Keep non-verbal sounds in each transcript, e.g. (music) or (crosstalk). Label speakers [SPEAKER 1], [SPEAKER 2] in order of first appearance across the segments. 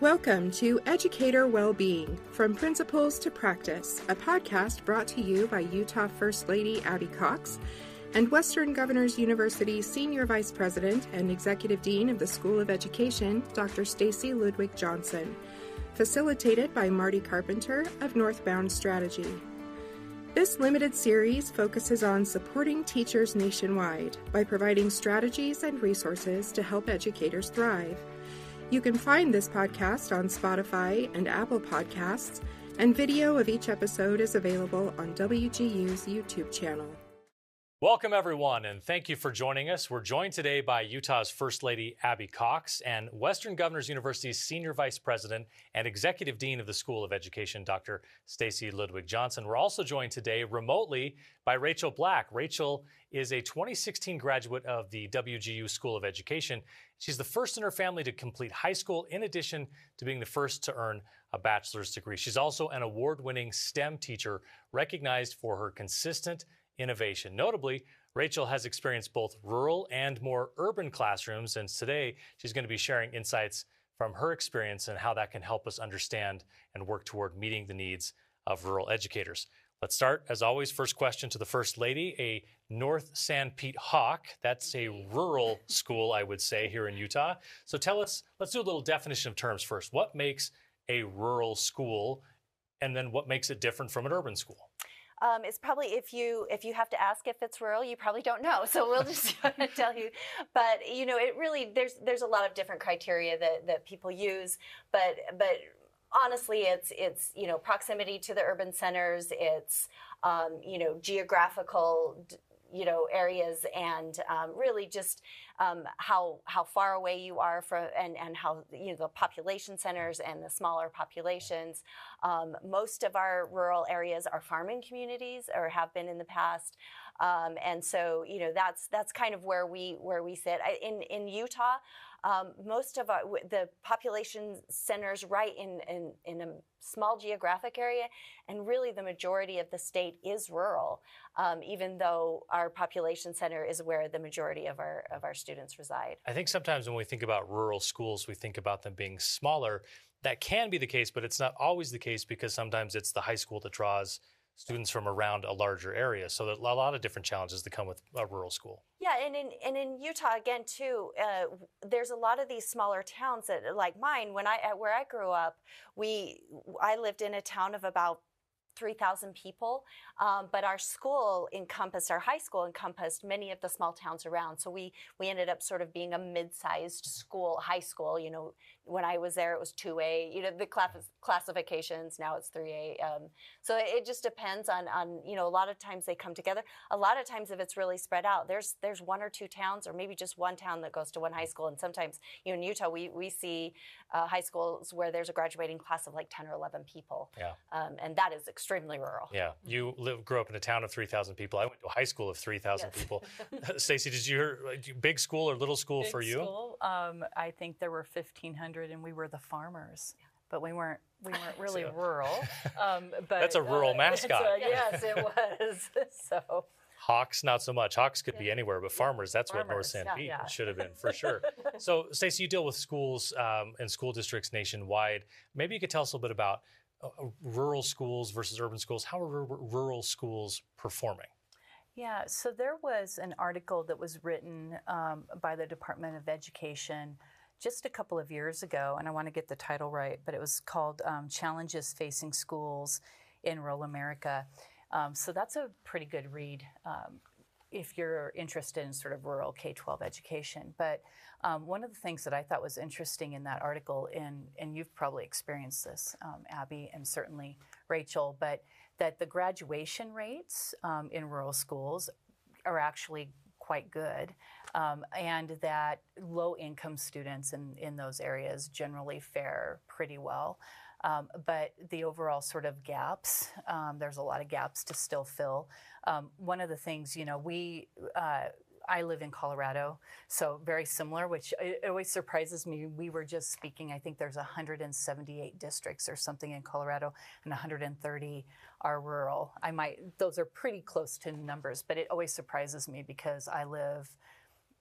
[SPEAKER 1] Welcome to Educator Wellbeing From Principles to Practice, a podcast brought to you by Utah First Lady Abby Cox and Western Governors University Senior Vice President and Executive Dean of the School of Education, Dr. Stacy Ludwig Johnson, facilitated by Marty Carpenter of Northbound Strategy. This limited series focuses on supporting teachers nationwide by providing strategies and resources to help educators thrive. You can find this podcast on Spotify and Apple Podcasts, and video of each episode is available on WGU's YouTube channel.
[SPEAKER 2] Welcome, everyone, and thank you for joining us. We're joined today by Utah's First Lady Abby Cox and Western Governors University's Senior Vice President and Executive Dean of the School of Education, Dr. Stacy Ludwig Johnson. We're also joined today remotely by Rachael Black. Rachael is a 2016 graduate of the WGU School of Education. She's the first in her family to complete high school, in addition to being the first to earn a bachelor's degree. She's also an award winning STEM teacher recognized for her consistent innovation. Notably, Rachael has experienced both rural and more urban classrooms, and today she's going to be sharing insights from her experience and how that can help us understand and work toward meeting the needs of rural educators. Let's start, as always, first question to the First Lady, a North Sanpete Hawk. That's a rural school, I would say, here in Utah. So tell us, let's do a little definition of terms first. What makes a rural school, and then what makes it different from an urban school?
[SPEAKER 3] Um, it's probably if you if you have to ask if it's rural, you probably don't know. (laughs) So we'll just (laughs) tell you. But you know, it really there's there's a lot of different criteria that that people use. But but honestly, it's it's you know proximity to the urban centers. It's um, you know geographical you know areas and um, really just um, how how far away you are from and and how you know the population centers and the smaller populations. Um, most of our rural areas are farming communities or have been in the past, um, and so you know that's that's kind of where we where we sit in in Utah. Um, most of our, the population centers right in, in, in, a small geographic area, and really the majority of the state is rural, um, even though our population center is where the majority of our, of our students reside.
[SPEAKER 2] I think sometimes when we think about rural schools, we think about them being smaller. That can be the case, but it's not always the case because sometimes it's the high school that draws students from around a larger area. So a lot of different challenges that come with a rural school.
[SPEAKER 3] Yeah, and in and in Utah again too, uh, there's a lot of these smaller towns that like mine. When I where I grew up, we I lived in a town of about 3,000 people. Um, but our school encompassed, our high school encompassed many of the small towns around. So we, we ended up sort of being a mid-sized school, high school. You know, when I was there, it was 2A. You know, the class, classifications, now it's 3A. Um, so it just depends on, on, you know, a lot of times they come together. A lot of times if it's really spread out, there's, there's one or two towns or maybe just one town that goes to one high school. And sometimes, you know, in Utah, we, we see uh, high schools where there's a graduating class of like 10 or 11 people.
[SPEAKER 2] Yeah.
[SPEAKER 3] Um, and that is extremely rural.
[SPEAKER 2] Yeah. You live, grew up in a town of 3,000 people. I went to a high school of 3,000 yes. people. (laughs) Stacy, did you hear big school or little school
[SPEAKER 4] big
[SPEAKER 2] for you?
[SPEAKER 4] School. Um, I think there were 1,500 and we were the farmers. But we weren't we weren't (laughs) really so, rural. (laughs) Um, but
[SPEAKER 2] that's a rural uh, (laughs) mascot.
[SPEAKER 4] A, yes, it was. so
[SPEAKER 2] Hawks, not so much. Hawks could yeah. be anywhere, but farmers, that's farmers, what North Sanpete yeah, yeah. should have been for sure. so, Stacy, you deal with schools um, and school districts nationwide. Maybe you could tell us a little bit about uh, rural schools versus urban schools. How are r- rural schools performing?
[SPEAKER 4] Yeah, so there was an article that was written um, by the Department of Education just a couple of years ago, and I want to get the title right, but it was called um, Challenges Facing Schools in Rural America. Um, so that's a pretty good read um, if you're interested in sort of rural K 12 education. But um, one of the things that I thought was interesting in that article, and, and you've probably experienced this, um, Abby, and certainly Rachael, but that the graduation rates um, in rural schools are actually quite good, um, and that low income students in, in those areas generally fare pretty well. Um, but the overall sort of gaps, um, there's a lot of gaps to still fill. Um, one of the things, you know, we, uh, I live in Colorado, so very similar, which it always surprises me. We were just speaking, I think there's 178 districts or something in Colorado, and 130 are rural. I might, those are pretty close to numbers, but it always surprises me because I live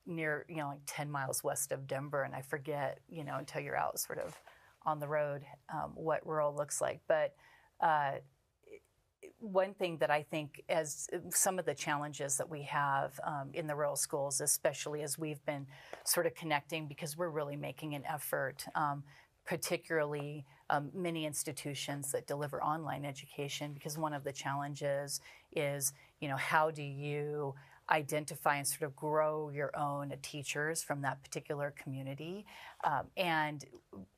[SPEAKER 4] near, you know, like 10 miles west of Denver, and I forget, you know, until you're out sort of on the road um, what rural looks like. But uh, one thing that I think, as some of the challenges that we have um, in the rural schools, especially as we've been sort of connecting, because we're really making an effort, um, particularly um, many institutions that deliver online education, because one of the challenges is, you know, how do you identify and sort of grow your own teachers from that particular community. Um, and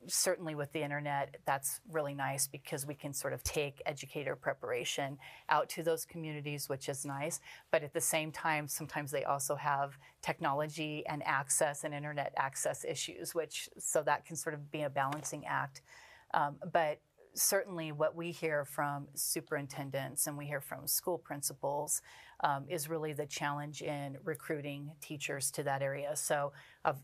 [SPEAKER 4] certainly with the internet, that's really nice because we can sort of take educator preparation out to those communities, which is nice. But at the same time, sometimes they also have technology and access and internet access issues, which so that can sort of be a balancing act. Um, but certainly what we hear from superintendents and we hear from school principals um, is really the challenge in recruiting teachers to that area. So,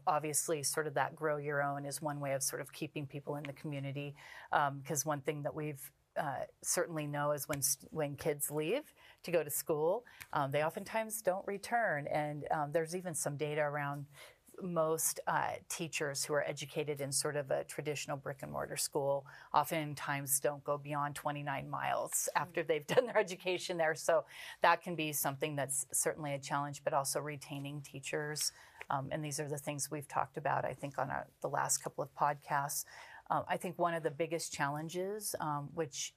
[SPEAKER 4] obviously, sort of that grow your own is one way of sort of keeping people in the community. Because um, one thing that we've uh, certainly know is when when kids leave to go to school, um, they oftentimes don't return, and um, there's even some data around most uh, teachers who are educated in sort of a traditional brick and mortar school oftentimes don't go beyond 29 miles after mm. they've (laughs) done their education there. So that can be something that's certainly a challenge, but also retaining teachers. Um, and these are the things we've talked about, I think, on our, the last couple of podcasts. Uh, I think one of the biggest challenges, um, which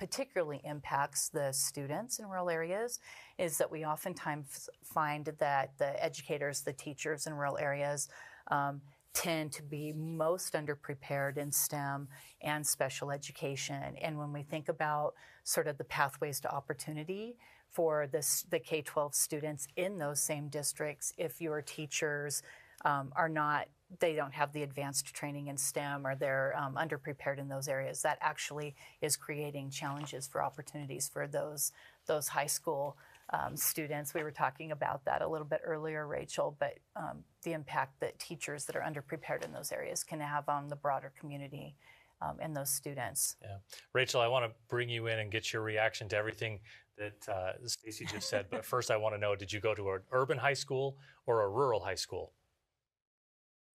[SPEAKER 4] particularly impacts the students in rural areas is that we oftentimes find that the educators, the teachers in rural areas, um, tend to be most underprepared in STEM and special education. And when we think about sort of the pathways to opportunity for this, the K 12 students in those same districts, if your teachers um, are not they don't have the advanced training in STEM or they're um, underprepared in those areas. That actually is creating challenges for opportunities for those those high school um, students. We were talking about that a little bit earlier, Rachael, but um, the impact that teachers that are underprepared in those areas can have on the broader community. Um, and those students.
[SPEAKER 2] Yeah, Rachael, I want to bring you in and get your reaction to everything that uh, Stacy just said. But (laughs) first, I want to know: Did you go to an urban high school or a rural high school?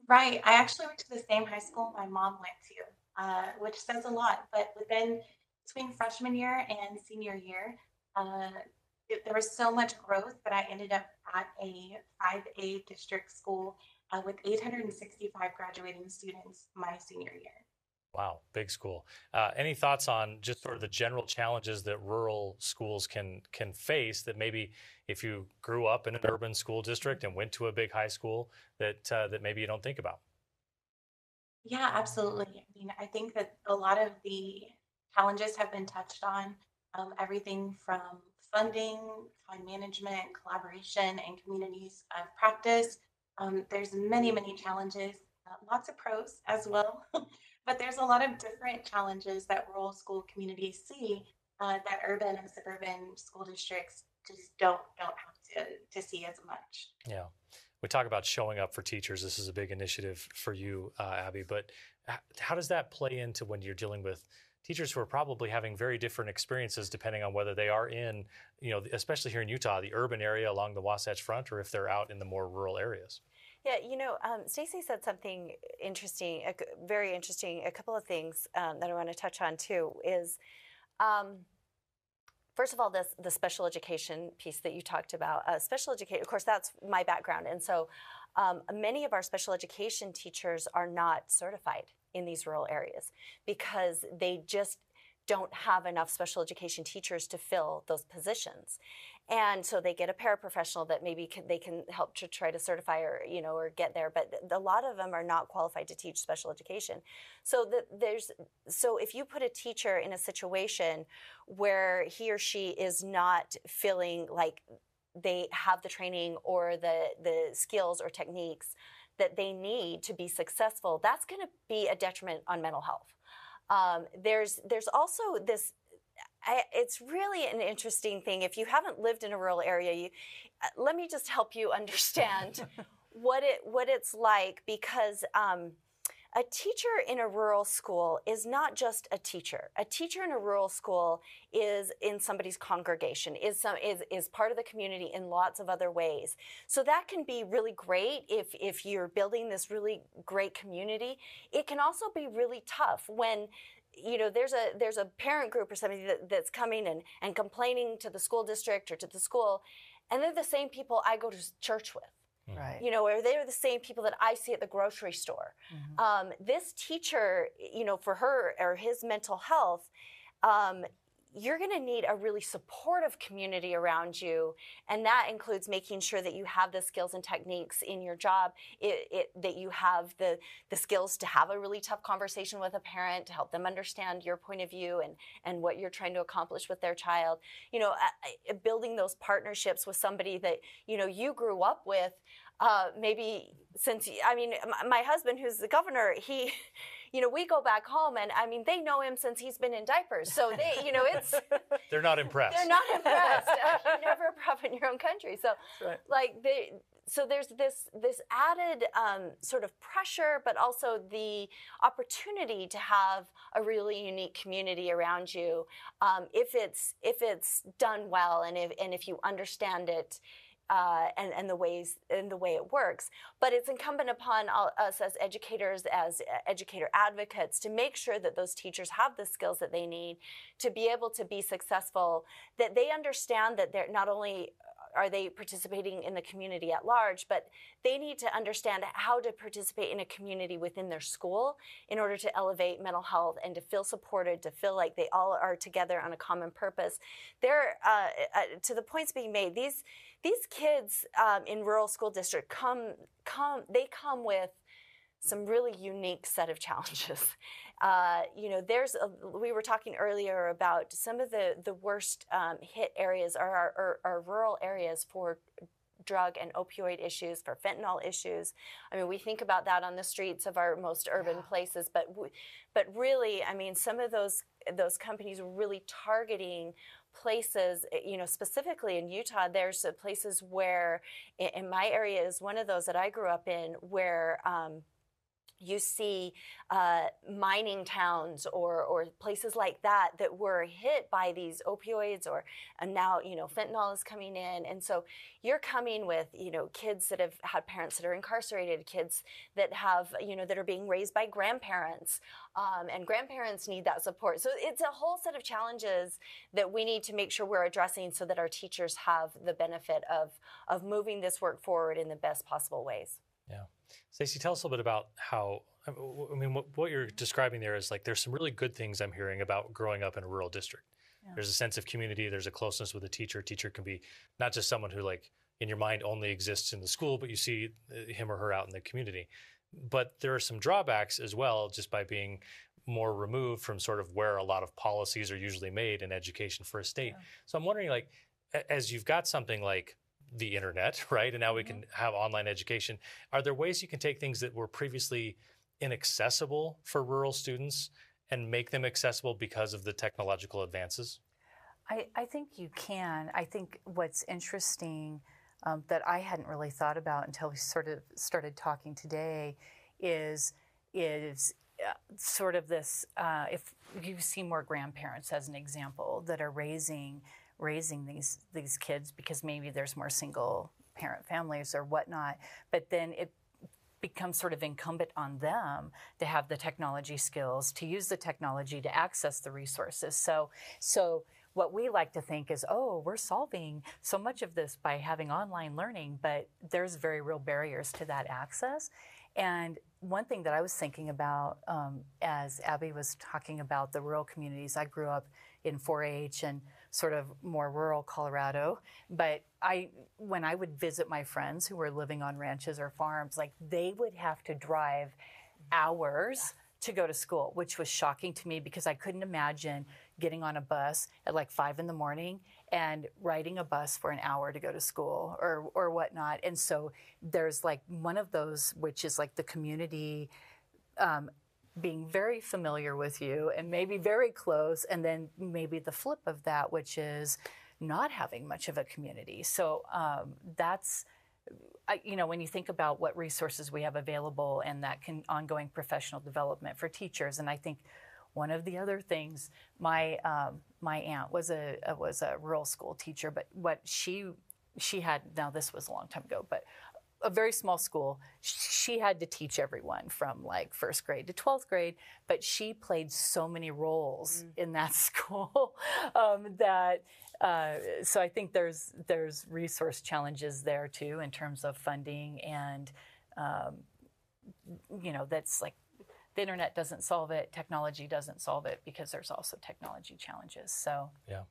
[SPEAKER 5] Right. I actually went to the same high school my mom went to, uh, which says a lot. But within between freshman year and senior year, uh, it, there was so much growth that I ended up at a 5A district school uh, with 865 graduating students my senior year.
[SPEAKER 2] Wow, big school. Uh, any thoughts on just sort of the general challenges that rural schools can can face that maybe if you grew up in an urban school district and went to a big high school that uh, that maybe you don't think about?
[SPEAKER 5] Yeah, absolutely. I mean, I think that a lot of the challenges have been touched on. Um, everything from funding, time management, collaboration, and communities of practice. Um, there's many, many challenges, uh, lots of pros as well. (laughs) but there's a lot of different challenges that rural school communities see uh, that urban and suburban school districts just don't don't have to, to see as much.
[SPEAKER 2] Yeah. We talk about showing up for teachers. This is a big initiative for you, uh, Abby. But how does that play into when you're dealing with teachers who are probably having very different experiences depending on whether they are in, you know, especially here in Utah, the urban area along the Wasatch Front, or if they're out in the more rural areas?
[SPEAKER 3] Yeah, you know, um, Stacy said something interesting, very interesting. A couple of things um, that I want to touch on too is, um, first of all, this the special education piece that you talked about. Uh, special education, of course, that's my background, and so um, many of our special education teachers are not certified in these rural areas because they just don't have enough special education teachers to fill those positions and so they get a paraprofessional that maybe can, they can help to try to certify or you know or get there but a lot of them are not qualified to teach special education. So that there's so if you put a teacher in a situation where he or she is not feeling like they have the training or the the skills or techniques that they need to be successful that's going to be a detriment on mental health. Um, there's there's also this I, it's really an interesting thing. If you haven't lived in a rural area, you, uh, let me just help you understand (laughs) what it what it's like because um, a teacher in a rural school is not just a teacher. A teacher in a rural school is in somebody's congregation, is some is, is part of the community in lots of other ways. So that can be really great if if you're building this really great community. It can also be really tough when you know there's a there's a parent group or somebody that, that's coming and and complaining to the school district or to the school and they're the same people I go to church with.
[SPEAKER 4] Mm-hmm. Right.
[SPEAKER 3] You know, or they're the same people that I see at the grocery store. Mm-hmm. Um, this teacher, you know, for her or his mental health, um, you're going to need a really supportive community around you. And that includes making sure that you have the skills and techniques in your job, it, it, that you have the, the skills to have a really tough conversation with a parent, to help them understand your point of view and, and what you're trying to accomplish with their child. You know, uh, building those partnerships with somebody that, you know, you grew up with. Uh, maybe since I mean, my husband, who's the governor, he (laughs) you know, we go back home and I mean, they know him since he's been in diapers. So they, you know, it's. (laughs)
[SPEAKER 2] they're not impressed.
[SPEAKER 3] They're not impressed. (laughs) uh, never (laughs) a prop in your own country. So,
[SPEAKER 2] right.
[SPEAKER 3] like, they, so there's this this added um, sort of pressure, but also the opportunity to have a really unique community around you um, if it's if it's done well and if and if you understand it uh, and, and the ways and the way it works. But it's incumbent upon all, us as educators, as educator advocates, to make sure that those teachers have the skills that they need to be able to be successful. That they understand that they're not only are they participating in the community at large, but they need to understand how to participate in a community within their school in order to elevate mental health and to feel supported, to feel like they all are together on a common purpose. There, uh, uh, to the points being made, these these kids um, in rural school district come come they come with some really unique set of challenges. (laughs) Uh, you know, there's a, we were talking earlier about some of the the worst um, hit areas are our, are, are rural areas for drug and opioid issues, for fentanyl issues. I mean, we think about that on the streets of our most urban yeah. places, but but really, I mean, some of those those companies are really targeting places, eh, you know, specifically in Utah, there's places where, in my area is one of those that I grew up in, where um, you see uh, mining towns or, or places like that that were hit by these opioids or and now you know fentanyl is coming in. And so you're coming with you know kids that have had parents that are incarcerated kids that have you know that are being raised by grandparents um, and grandparents need that support. So it's a whole set of challenges that we need to make sure we're addressing so that our teachers have the benefit of of moving this work forward in the best possible ways.
[SPEAKER 2] Yeah Stacy, tell us a little bit about how. I mean, what, what, you're describing there is like there's some really good things I'm hearing about growing up in a rural district. Yeah. There's a sense of community. There's a closeness with a teacher. A teacher can be not just someone who like in your mind only exists in the school, but you see uh, him or her out in the community. But there are some drawbacks as well, just by being more removed from sort of where a lot of policies are usually made in education for a state. Yeah. So I'm wondering, like, as you've got something like the internet, (laughs) right? And now we can mm-hmm. have online education. Are there ways you can take things that were previously inaccessible for rural students and make them accessible because of the technological advances?
[SPEAKER 4] I, I think you can. I think what's interesting um, that I hadn't really thought about until we sort of started talking today is is uh, sort of this. Uh, if you see more grandparents as an example that are raising raising these these kids because maybe there's more single parent families or whatnot. But then it becomes sort of incumbent on them to have the technology skills to use the technology to access the resources. So so what we like to think is, oh, we're solving so much of this by having online learning, but there's very real barriers to that access. And one thing that I was thinking about um, as Abby was talking about the rural communities, I grew up in 4-H and sort of more rural Colorado. But I, when I would visit my friends who were living on ranches or farms, like they would have to drive hours to go to school, which was shocking to me because I couldn't imagine getting on a bus at like five in the morning and riding a bus for an hour to go to school or or whatnot. And so there's like one of those, which is like the community um, being very familiar with you and maybe very close, and then maybe the flip of that, which is not having much of a community. So um, that's I, you know, when you think about what resources we have available and that can ongoing professional development for teachers, and I think one of the other things, my um, my aunt was a was a rural school teacher, but what she she had now this was a long time ago, but a very small school. She had to teach everyone from like first grade to 12th grade, but she played so many roles mm. in that (laughs) school um, that uh, so I think there's there's resource challenges there too in terms of funding and um, you know that's like the internet doesn't solve it, technology doesn't solve it because there's also technology challenges. So
[SPEAKER 2] yeah.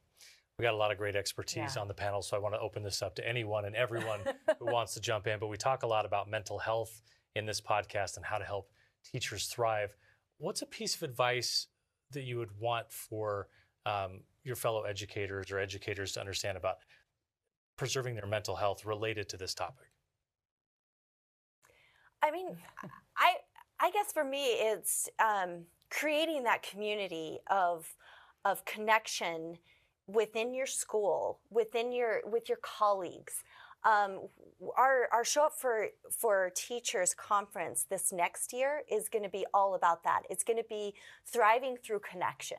[SPEAKER 2] We got a lot of great expertise yeah. on the panel, so I want to open this up to anyone and everyone who (laughs) wants to jump in. But we talk a lot about mental health in this podcast and how to help teachers thrive. What's a piece of advice that you would want for um, your fellow educators or educators to understand about preserving their mental health related to this topic?
[SPEAKER 3] I mean, I I guess for me, it's um, creating that community of of connection within your school, within your with your colleagues. Um, our our show up for for teachers conference this next year is going to be all about that. It's going to be thriving through connection.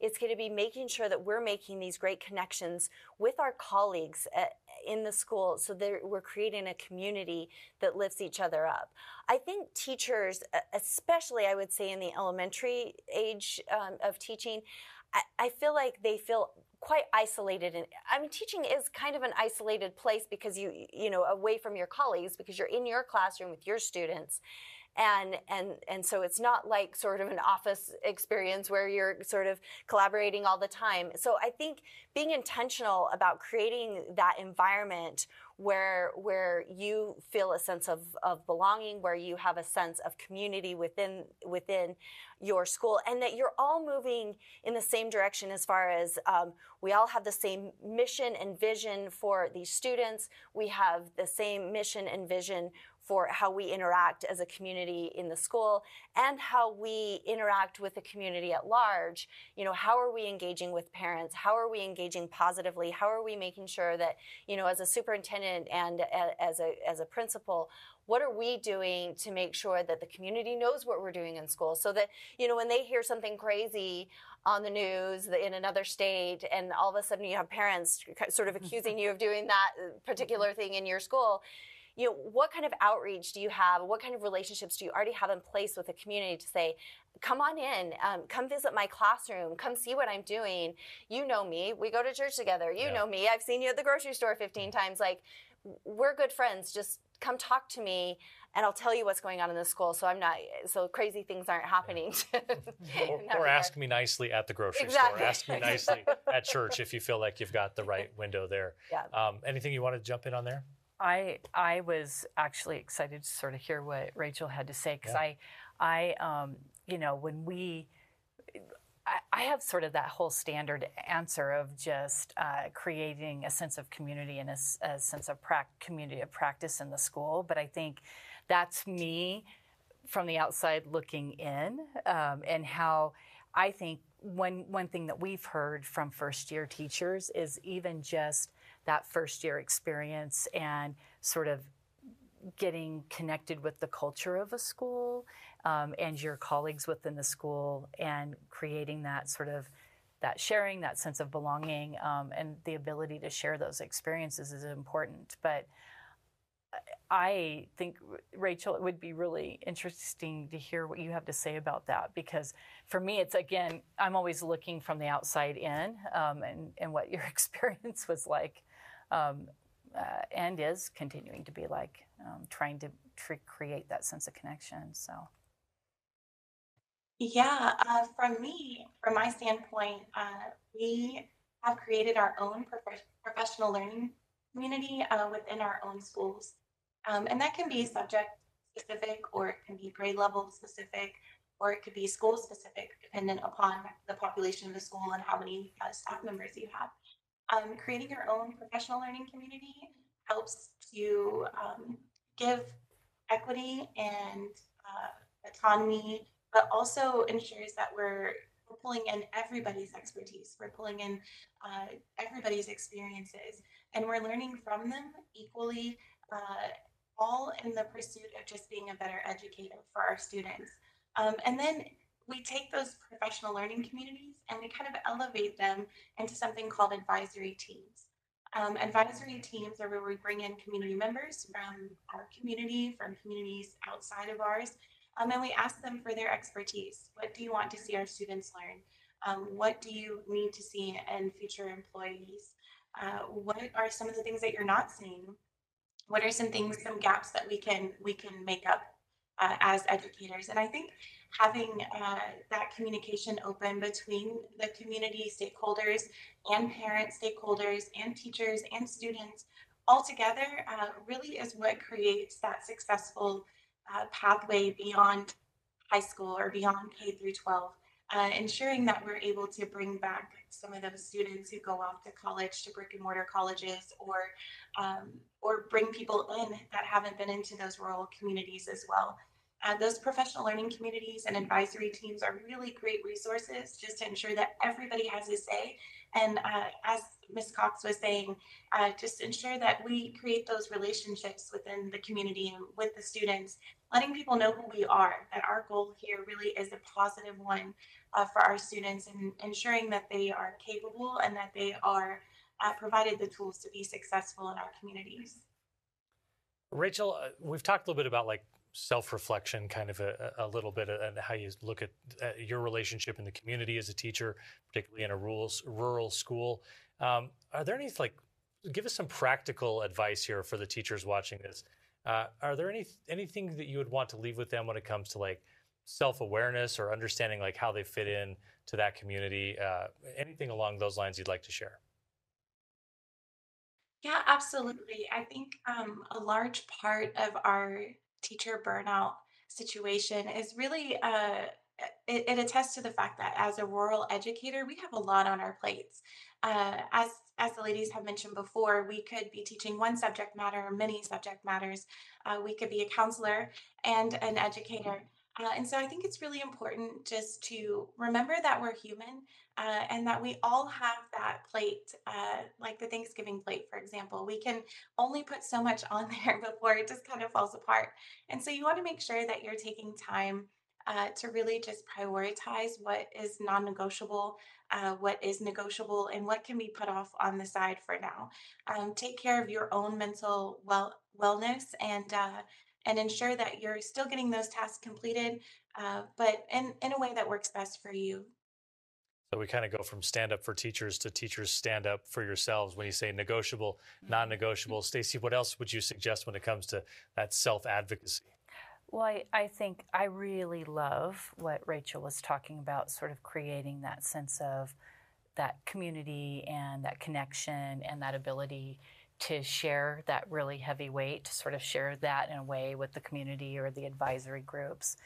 [SPEAKER 3] It's going to be making sure that we're making these great connections with our colleagues at, in the school so that we're creating a community that lifts each other up. I think teachers, especially I would say in the elementary age um, of teaching, I, I feel like they feel quite isolated and i mean teaching is kind of an isolated place because you you know away from your colleagues because you're in your classroom with your students. And and and so it's not like sort of an office experience where you're sort of collaborating all the time. So i think being intentional about creating that environment where where you feel a sense of, of belonging where you have a sense of community within within your school and that you're all moving in the same direction as far as um, we all have the same mission and vision for these students. We have the same mission and vision for how we interact as a community in the school and how we interact with the community at large. You know, how are we engaging with parents? How are we engaging positively? How are we making sure that, you know, as a superintendent and as a, as a principal, what are we doing to make sure that the community knows what we're doing in school so that you know when they hear something crazy on the news in another state and all of a sudden you have parents sort of accusing you of doing that particular thing in your school you know, what kind of outreach do you have? What kind of relationships do you already have in place with the community to say, come on in, um, come visit my classroom, come see what I'm doing. You know me. We go to church together. You yeah. know me. I've seen you at the grocery store 15 times. Like, we're good friends. Just come talk to me and I'll tell you what's going on in the school. So I'm not, so crazy things aren't happening. (laughs) (laughs)
[SPEAKER 2] or, or ask me nicely at the grocery exactly. store. Ask me nicely (laughs) at church if you feel like you've got the right window there. Yeah. Um, anything you want to jump in on there?
[SPEAKER 4] I I was actually excited to sort of hear what Rachael had to say because yeah. I I um, you know when we I, I, have sort of that whole standard answer of just uh, creating a sense of community and a, a sense of pra- community of practice in the school, but I think that's me from the outside looking in um, and how I think one one thing that we've heard from first year teachers is even just that first year experience and sort of getting connected with the culture of a school um, and your colleagues within the school and creating that sort of that sharing that sense of belonging um, and the ability to share those experiences is important. But I think, Rachael, it would be really interesting to hear what you have to say about that because for me, it's again, I'm always looking from the outside in um, and, and what your (laughs) experience was like um, uh, and is continuing to be like, um, trying to tr- create that sense of connection. So.
[SPEAKER 5] Yeah, uh, from me, from my standpoint, uh, we have created our own prof- professional learning community uh, within our own schools. Um, and that can be subject specific or it can be grade level specific or it could be school specific dependent upon the population of the school and how many uh, staff members you have. Um, creating your own professional learning community helps to um, give equity and uh, autonomy, but also ensures that we're, we're pulling in everybody's expertise. We're pulling in uh, everybody's experiences, and we're learning from them equally uh, all in the pursuit of just being a better educator for our students. Um, and then we take those professional learning communities and we kind of elevate them into something called advisory teams. Um, advisory teams are where we bring in community members from our community, from communities outside of ours, um, and we ask them for their expertise. What do you want to see our students learn? Um, what do you need to see in future employees? Uh, what are some of the things that you're not seeing? What are some things, some gaps that we can we can make up uh, as educators? And I think having uh, that communication open between the community stakeholders and parent stakeholders and teachers and students all together uh, really is what creates that successful uh, pathway beyond high school or beyond K through 12. Uh, ensuring that we're able to bring back some of those students who go off to college, to brick and mortar colleges, or um, or bring people in that haven't been into those rural communities as well. Uh, those professional learning communities and advisory teams are really great resources just to ensure that everybody has a say. And uh, as Ms. Cox was saying, uh, just ensure that we create those relationships within the community and with the students, letting people know who we are, that our goal here really is a positive one uh, for our students and ensuring that they are capable and that they are uh, provided the tools to be successful in our communities.
[SPEAKER 2] Rachael, we've talked a little bit about like self-reflection kind of a, a little bit and how you look at uh, your relationship in the community as a teacher particularly in a rural rural school. Um, are there any like give us some practical advice here for the teachers watching this. Uh, are there any anything that you would want to leave with them when it comes to like self-awareness or understanding like how they fit in to that community? Uh, anything along those lines you'd like to share?
[SPEAKER 5] Yeah, absolutely. I think um, a large part of our teacher burnout situation is really uh, it, it, attests to the fact that as a rural educator, we have a lot on our plates. Uh, as as the ladies have mentioned before, we could be teaching one subject matter many subject matters. Uh, we could be a counselor and an educator. Uh, and so I think it's really important just to remember that we're human uh, and that we all have that plate, uh, like the Thanksgiving plate, for example. We can only put so much (laughs) on there before it just kind of falls apart. And so you want to make sure that you're taking time uh, to really just prioritize what is non negotiable, uh, what is negotiable, and what can be put off on the side for now. Um, take care of your own mental well wellness and uh, and ensure that you're still getting those tasks completed, uh, but in, in a way that works best for you.
[SPEAKER 2] So we kind of go from stand up for teachers to teachers stand up for yourselves when you say negotiable, mm-hmm. non negotiable. Stacy, what else would you suggest when it comes to that self advocacy?
[SPEAKER 4] Well, I, I, think I really love what Rachael was talking about, sort of creating that sense of that community and that connection and that ability to share that really heavy weight, to sort of share that in a way with the community or the advisory groups.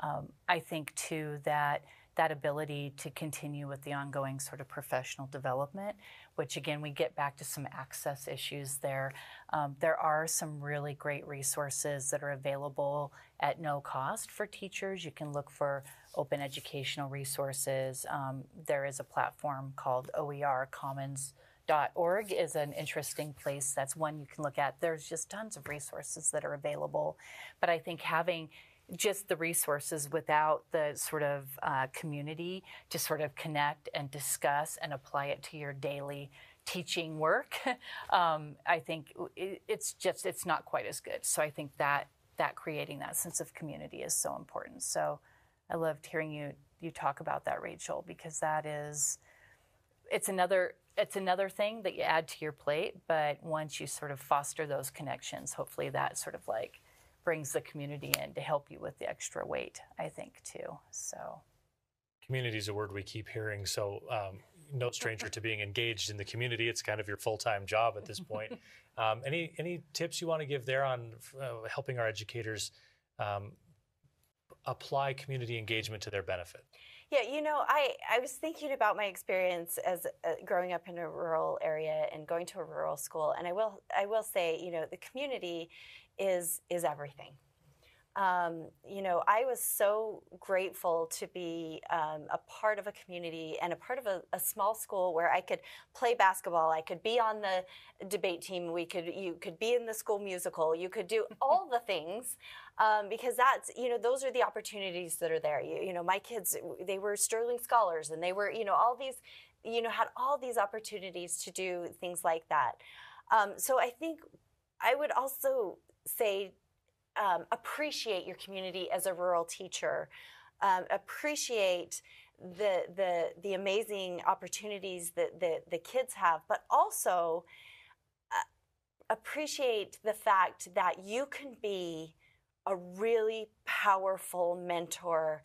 [SPEAKER 4] Um, I think too that that ability to continue with the ongoing sort of professional development, which again, we get back to some access issues there. Um, there are some really great resources that are available at no cost for teachers. You can look for open educational resources. Um, there is a platform called OER Commons org is an interesting place. That's one you can look at. There's just tons of resources that are available. But I think having just the resources without the sort of uh, community to sort of connect and discuss and apply it to your daily teaching work, (laughs) um, I think it, it's just it's not quite as good. So I think that that creating that sense of community is so important. So I loved hearing you you talk about that, Rachael, because that is it's another it's another thing that you add to your plate, but once you sort of foster those connections, hopefully that sort of like brings the community in to help you with the extra weight, I think, too. So,
[SPEAKER 2] community is a word we keep hearing. So, um, no stranger to being engaged in the community. It's kind of your full time job at this point. (laughs) Um, any any tips you want to give there on uh, helping our educators um, apply community engagement to their benefit?
[SPEAKER 3] Yeah, you know, I, I was thinking about my experience as uh, growing up in a rural area and going to a rural school, and I will I will say, you know, the community is is everything. Um, you know, I was so grateful to be um, a part of a community and a part of a, a, small school where I could play basketball. I could be on the debate team. We could, you could be in the school musical. You could do (laughs) all the things um, because that's, you know, those are the opportunities that are there. You, you know, my kids, they were Sterling scholars, and they were, you know, all these, you know, had all these opportunities to do things like that. Um, so I think I would also say um, appreciate your community as a rural teacher, um, appreciate the, the, the amazing opportunities that the, the kids have, but also uh, appreciate the fact that you can be a really powerful mentor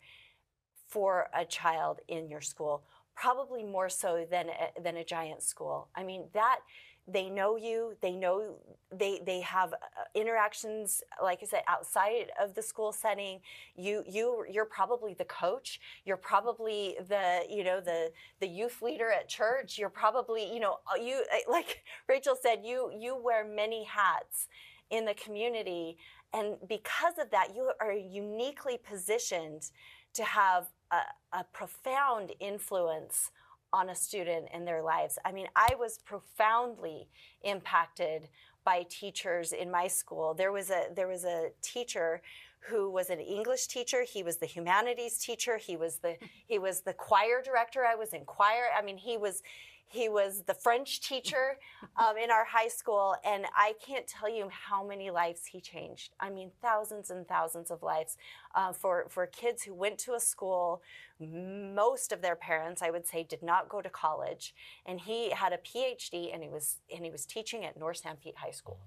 [SPEAKER 3] for a child in your school, probably more so than a, than a giant school. I mean, that they know you they know they they have uh, interactions like i said outside of the school setting. You you you're probably the coach. You're probably the you know the the youth leader at church. You're probably you know uh, you uh, (laughs) like rachel said you you wear many hats in the community. And because of that you are uniquely positioned to have a, a profound influence on a student in their lives. I mean, I was profoundly impacted by teachers in my school. There was a there was a teacher who was an English teacher. He was the humanities teacher. He was the he was the choir director. I was in choir. I mean, he was he was the French teacher (laughs) um, in our high school, and I can't tell you how many lives he changed. I mean, thousands and thousands of lives uh, for for kids who went to a school. Most of their parents, I would say, did not go to college, and he had a PhD, and he was and he was teaching at North Sanpete High School.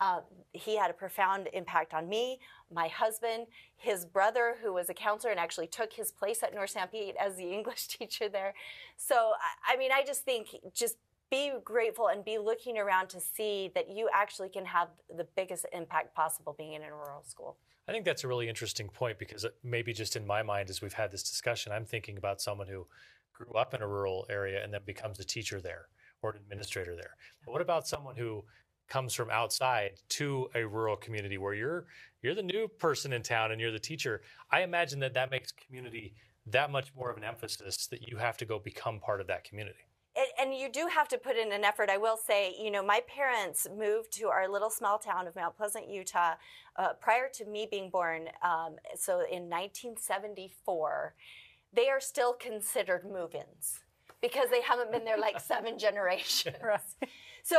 [SPEAKER 3] Uh, he had a profound impact on me, my husband, his brother, who was a counselor and actually took his place at North Sanpete as the (laughs) English teacher there. So, I mean, I just think just be grateful and be looking around to see that you actually can have the biggest impact possible being in a rural school.
[SPEAKER 2] I think that's a really interesting point because maybe just in my mind, as we've had this discussion, I'm thinking about someone who grew up in a rural area and then becomes a teacher there or an administrator there. But what about someone who comes from outside to a rural community where you're you're the new person in town and you're the teacher i imagine that that makes community that much more of an emphasis that you have to go become part of that community
[SPEAKER 3] and you do have to put in an effort. I will say, you know, my parents moved to our little small town of Mount Pleasant, Utah, uh, prior to me being born. Um, so in 1974, they are still considered move ins because they haven't been there like seven (laughs) generations. Right. So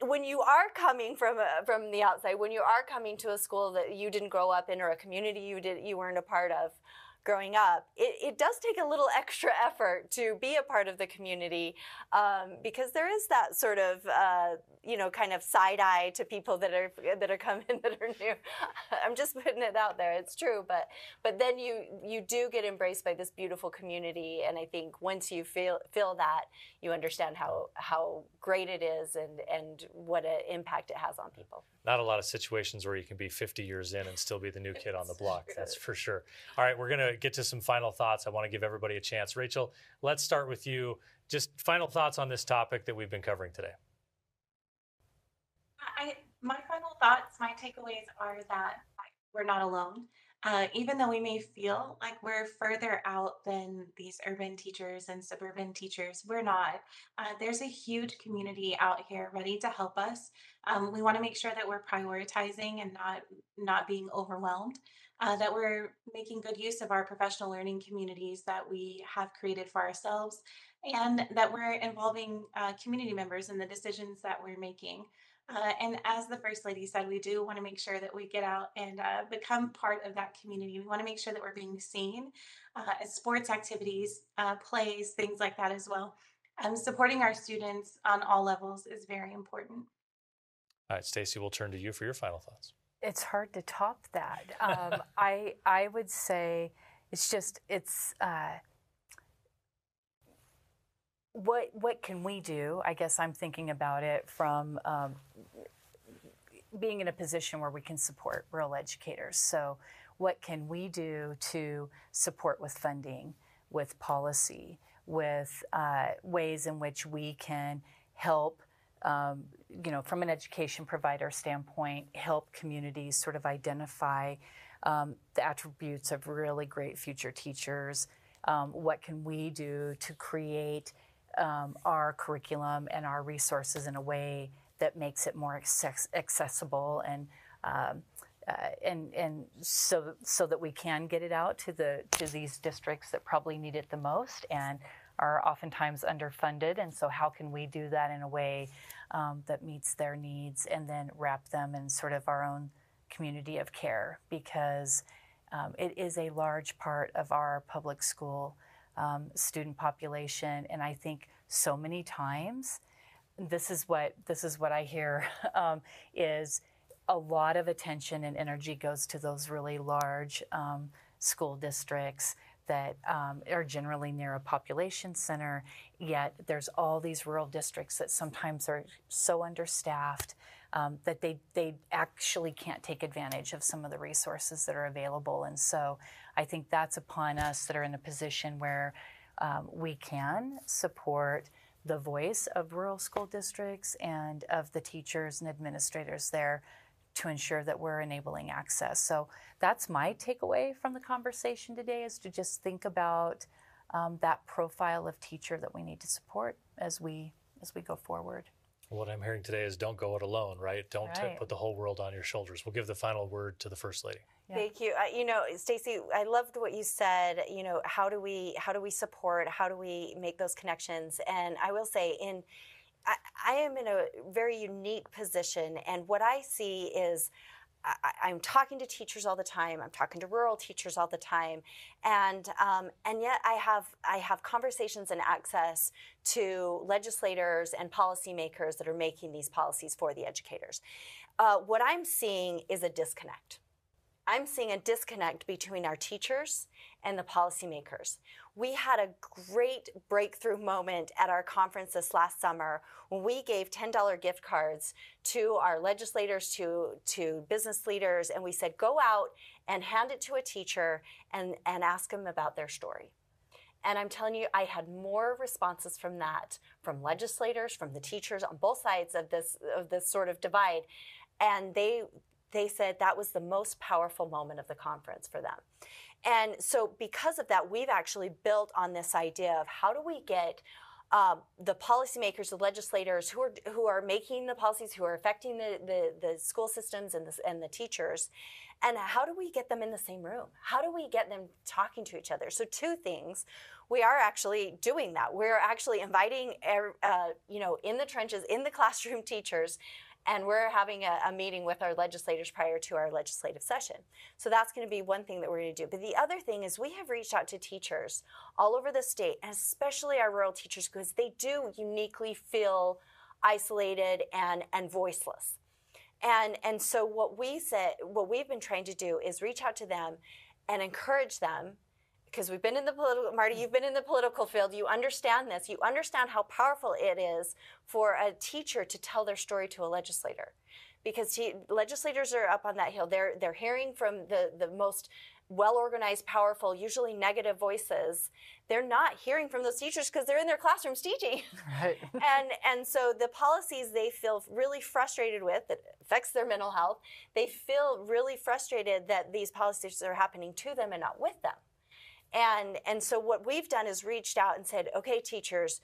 [SPEAKER 3] when you are coming from a, from the outside, when you are coming to a school that you didn't grow up in or a community you did you weren't a part of, growing up, it, it, does take a little (laughs) extra effort to be a part of the community um, because there is that sort of uh, you know kind of side eye to people that are that are coming (laughs) that are new. (laughs) I'm just putting it out there. It's true, but but then you you do get embraced by this beautiful community, and I think once you feel feel that, you understand how how great it is and and what an impact it has on people.
[SPEAKER 2] Not a lot of situations where you can be 50 years in and still be the new kid on the block. That's for sure. All right, we're gonna get to some final thoughts. I want to give everybody a chance. Rachael, let's start with you. Just final thoughts on this topic that we've been covering today.
[SPEAKER 5] I, my final thoughts, my takeaways are that we're not alone. Uh, even though we may feel like we're further out than these urban teachers and suburban teachers, we're not. Uh, there's a huge community out here ready to help us. Um, we want to make sure that we're prioritizing and not not being overwhelmed uh, that we're making good use of our professional learning communities that we have created for ourselves, and that we're involving uh, community members in the decisions that we're making. Uh, and as the First Lady said, we do want to make sure that we get out and uh, become part of that community. We want to make sure that we're being seen uh, as sports activities, uh, plays, things like that as well. Um, supporting our students on all levels is very important.
[SPEAKER 2] All right, Stacy, we'll turn to you for your final thoughts.
[SPEAKER 4] It's hard to top that. (laughs) Um, I I would say it's just it's uh, what what can we do? I guess I'm thinking about it from um, being in a position where we can support rural educators. So, what can we do to support with funding, with policy, with uh, ways in which we can help um, you know, from an education provider standpoint, help communities sort of identify um, the attributes of really great future teachers. Um, what can we do to create um, our curriculum and our resources in a way that makes it more access- accessible and um, uh, and and so so that we can get it out to the to these districts that probably need it the most and are oftentimes underfunded. And so, how can we do that in a way um, that meets their needs and then wrap them in sort of our own community of care? Because um, it is a large part of our public school um, student population, and I think so many times this is what this is what I hear (laughs) um, is a lot of attention and energy goes to those really large um, school districts that um, are generally near a population center, yet there's all these rural districts that sometimes are so understaffed um, that they, they actually can't take advantage of some of the resources that are available. And so I think that's upon us that are in a position where um, we can support the voice of rural school districts and of the teachers and administrators there to ensure that we're enabling access. So that's my takeaway from the conversation today is to just think about um, that profile of teacher that we need to support as we as we go forward.
[SPEAKER 2] What I'm hearing today is don't go it alone, right? Don't right. T- put the whole world on your shoulders. We'll give the final word to the first lady.
[SPEAKER 3] Yeah. Thank you. Uh, you know, Stacey, I loved what you said. You know, how do we how do we support? How do we make those connections? And I will say, in I, am in a very unique position, and what I see is. I, am talking to teachers all the time. I'm talking to rural teachers all the time, and um, and yet I have I have conversations and access to legislators and policymakers that are making these policies for the educators. Uh, what I'm seeing is a disconnect. I'm seeing a disconnect between our teachers and the policymakers. We had a great breakthrough moment at our conference this last summer when we gave $10 gift cards to our legislators, to, to business leaders, and we said, go out and hand it to a teacher and, and ask them about their story. And I'm telling you, I had more responses from that, from legislators, from the teachers on both sides of this of this sort of divide. And they they said that was the most powerful moment of the conference for them. And so, because of that, we've actually built on this idea of how do we get um, the policymakers, the legislators who are who are making the policies, who are affecting the, the, the school systems and the, and the teachers, and how do we get them in the same room? How do we get them talking to each other? So, two things. We are actually doing that. We're actually inviting, uh, you know, in the trenches, in the (laughs) classroom teachers and we're having a, a, meeting with our legislators prior to our legislative session. So that's going to be one thing that we're going to do. But the other thing is we have reached out to teachers all over the state, and especially our rural teachers, because they do uniquely feel isolated and, and voiceless. And, and so what we said, what we've been trying to do is reach out to them and encourage them because we've been in the political marty you've been in the political field. You understand this. You understand how powerful it is for a teacher to tell their story to a legislator. Because he, legislators are up on that hill. They're they're hearing from the the most well organized powerful usually negative voices. They're not hearing from those teachers because they're in their classrooms teaching. (laughs) Right. (laughs) And and so the policies they feel really frustrated with that affects their mental health they feel really frustrated that these policies are happening to them and not with them and, and so what we've done is reached out and said, okay, teachers,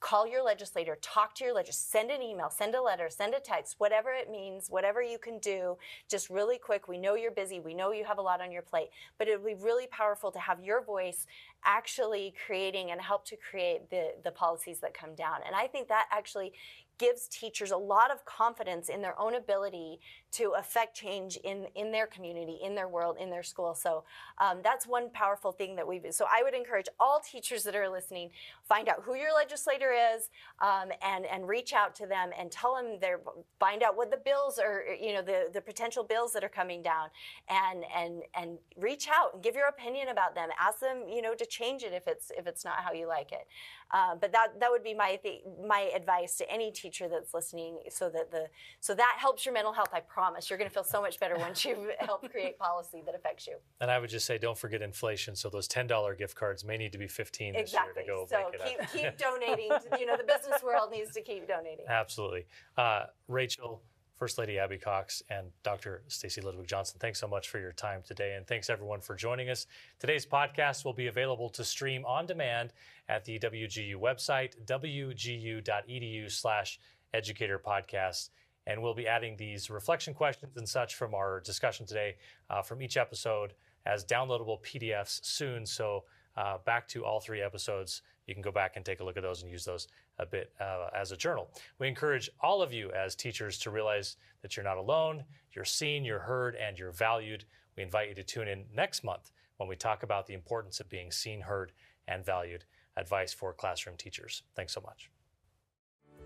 [SPEAKER 3] call your legislator, talk to your legislator, send an email, send a letter, send a text, whatever it means, whatever you can do, just really quick. We know you're busy. We know you have a lot on your plate, but it would be really powerful to have your voice actually creating and help to create the, the policies that come down. And I think that actually gives teachers a lot of confidence in their own ability to affect change in, in their community, in their world, in their school. So um, that's one powerful thing that we've. So I would encourage all teachers that are listening, find out who your legislator is, um, and and reach out to them and tell them their find out what the bills are, you know, the the potential bills that are coming down, and and and reach out and give your opinion about them. Ask them, you know, to change it if it's if it's not how you like it. Uh, but that that would be my th- my advice to any teacher that's listening, so that the so that helps your mental health. I promise you're going to feel so much better once you (laughs) help create policy that affects you.
[SPEAKER 2] And I would just say, don't forget inflation. So those ten dollar gift cards may need to be fifteen this
[SPEAKER 3] exactly.
[SPEAKER 2] year to go.
[SPEAKER 3] So keep (laughs) keep donating. you know, the business world needs to keep donating.
[SPEAKER 2] Absolutely, uh, Rachael First Lady Abby Cox and Dr. Stacey Ludwig Johnson, thanks so much for your time today. And thanks everyone for joining us. Today's podcast will be available to stream on demand at the WGU website, wgu.edu slash educator podcast. And we'll be adding these reflection questions and such from our discussion today uh, from each episode as downloadable PDFs soon. So uh, back to all three episodes. You can go back and take a look at those and use those a bit uh, as a journal. We encourage all of you as teachers to realize that you're not alone, you're seen, you're heard, and you're valued. We invite you to tune in next month when we talk about the importance of being seen, heard, and valued. Advice for classroom teachers. Thanks so much.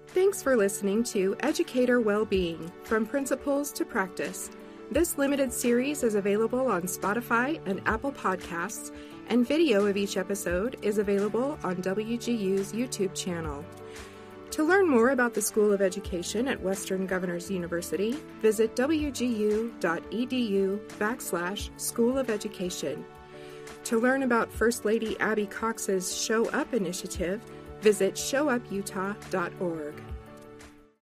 [SPEAKER 1] Thanks for listening to Educator Wellbeing From Principles to Practice. This limited series is available on Spotify and Apple Podcasts, and video of each episode is available on WGU's YouTube channel. To learn more about the School of Education at Western Governors University, visit wgu.edu backslash School of Education. To learn about First Lady Abby Cox's Show Up initiative, visit showuputah.org.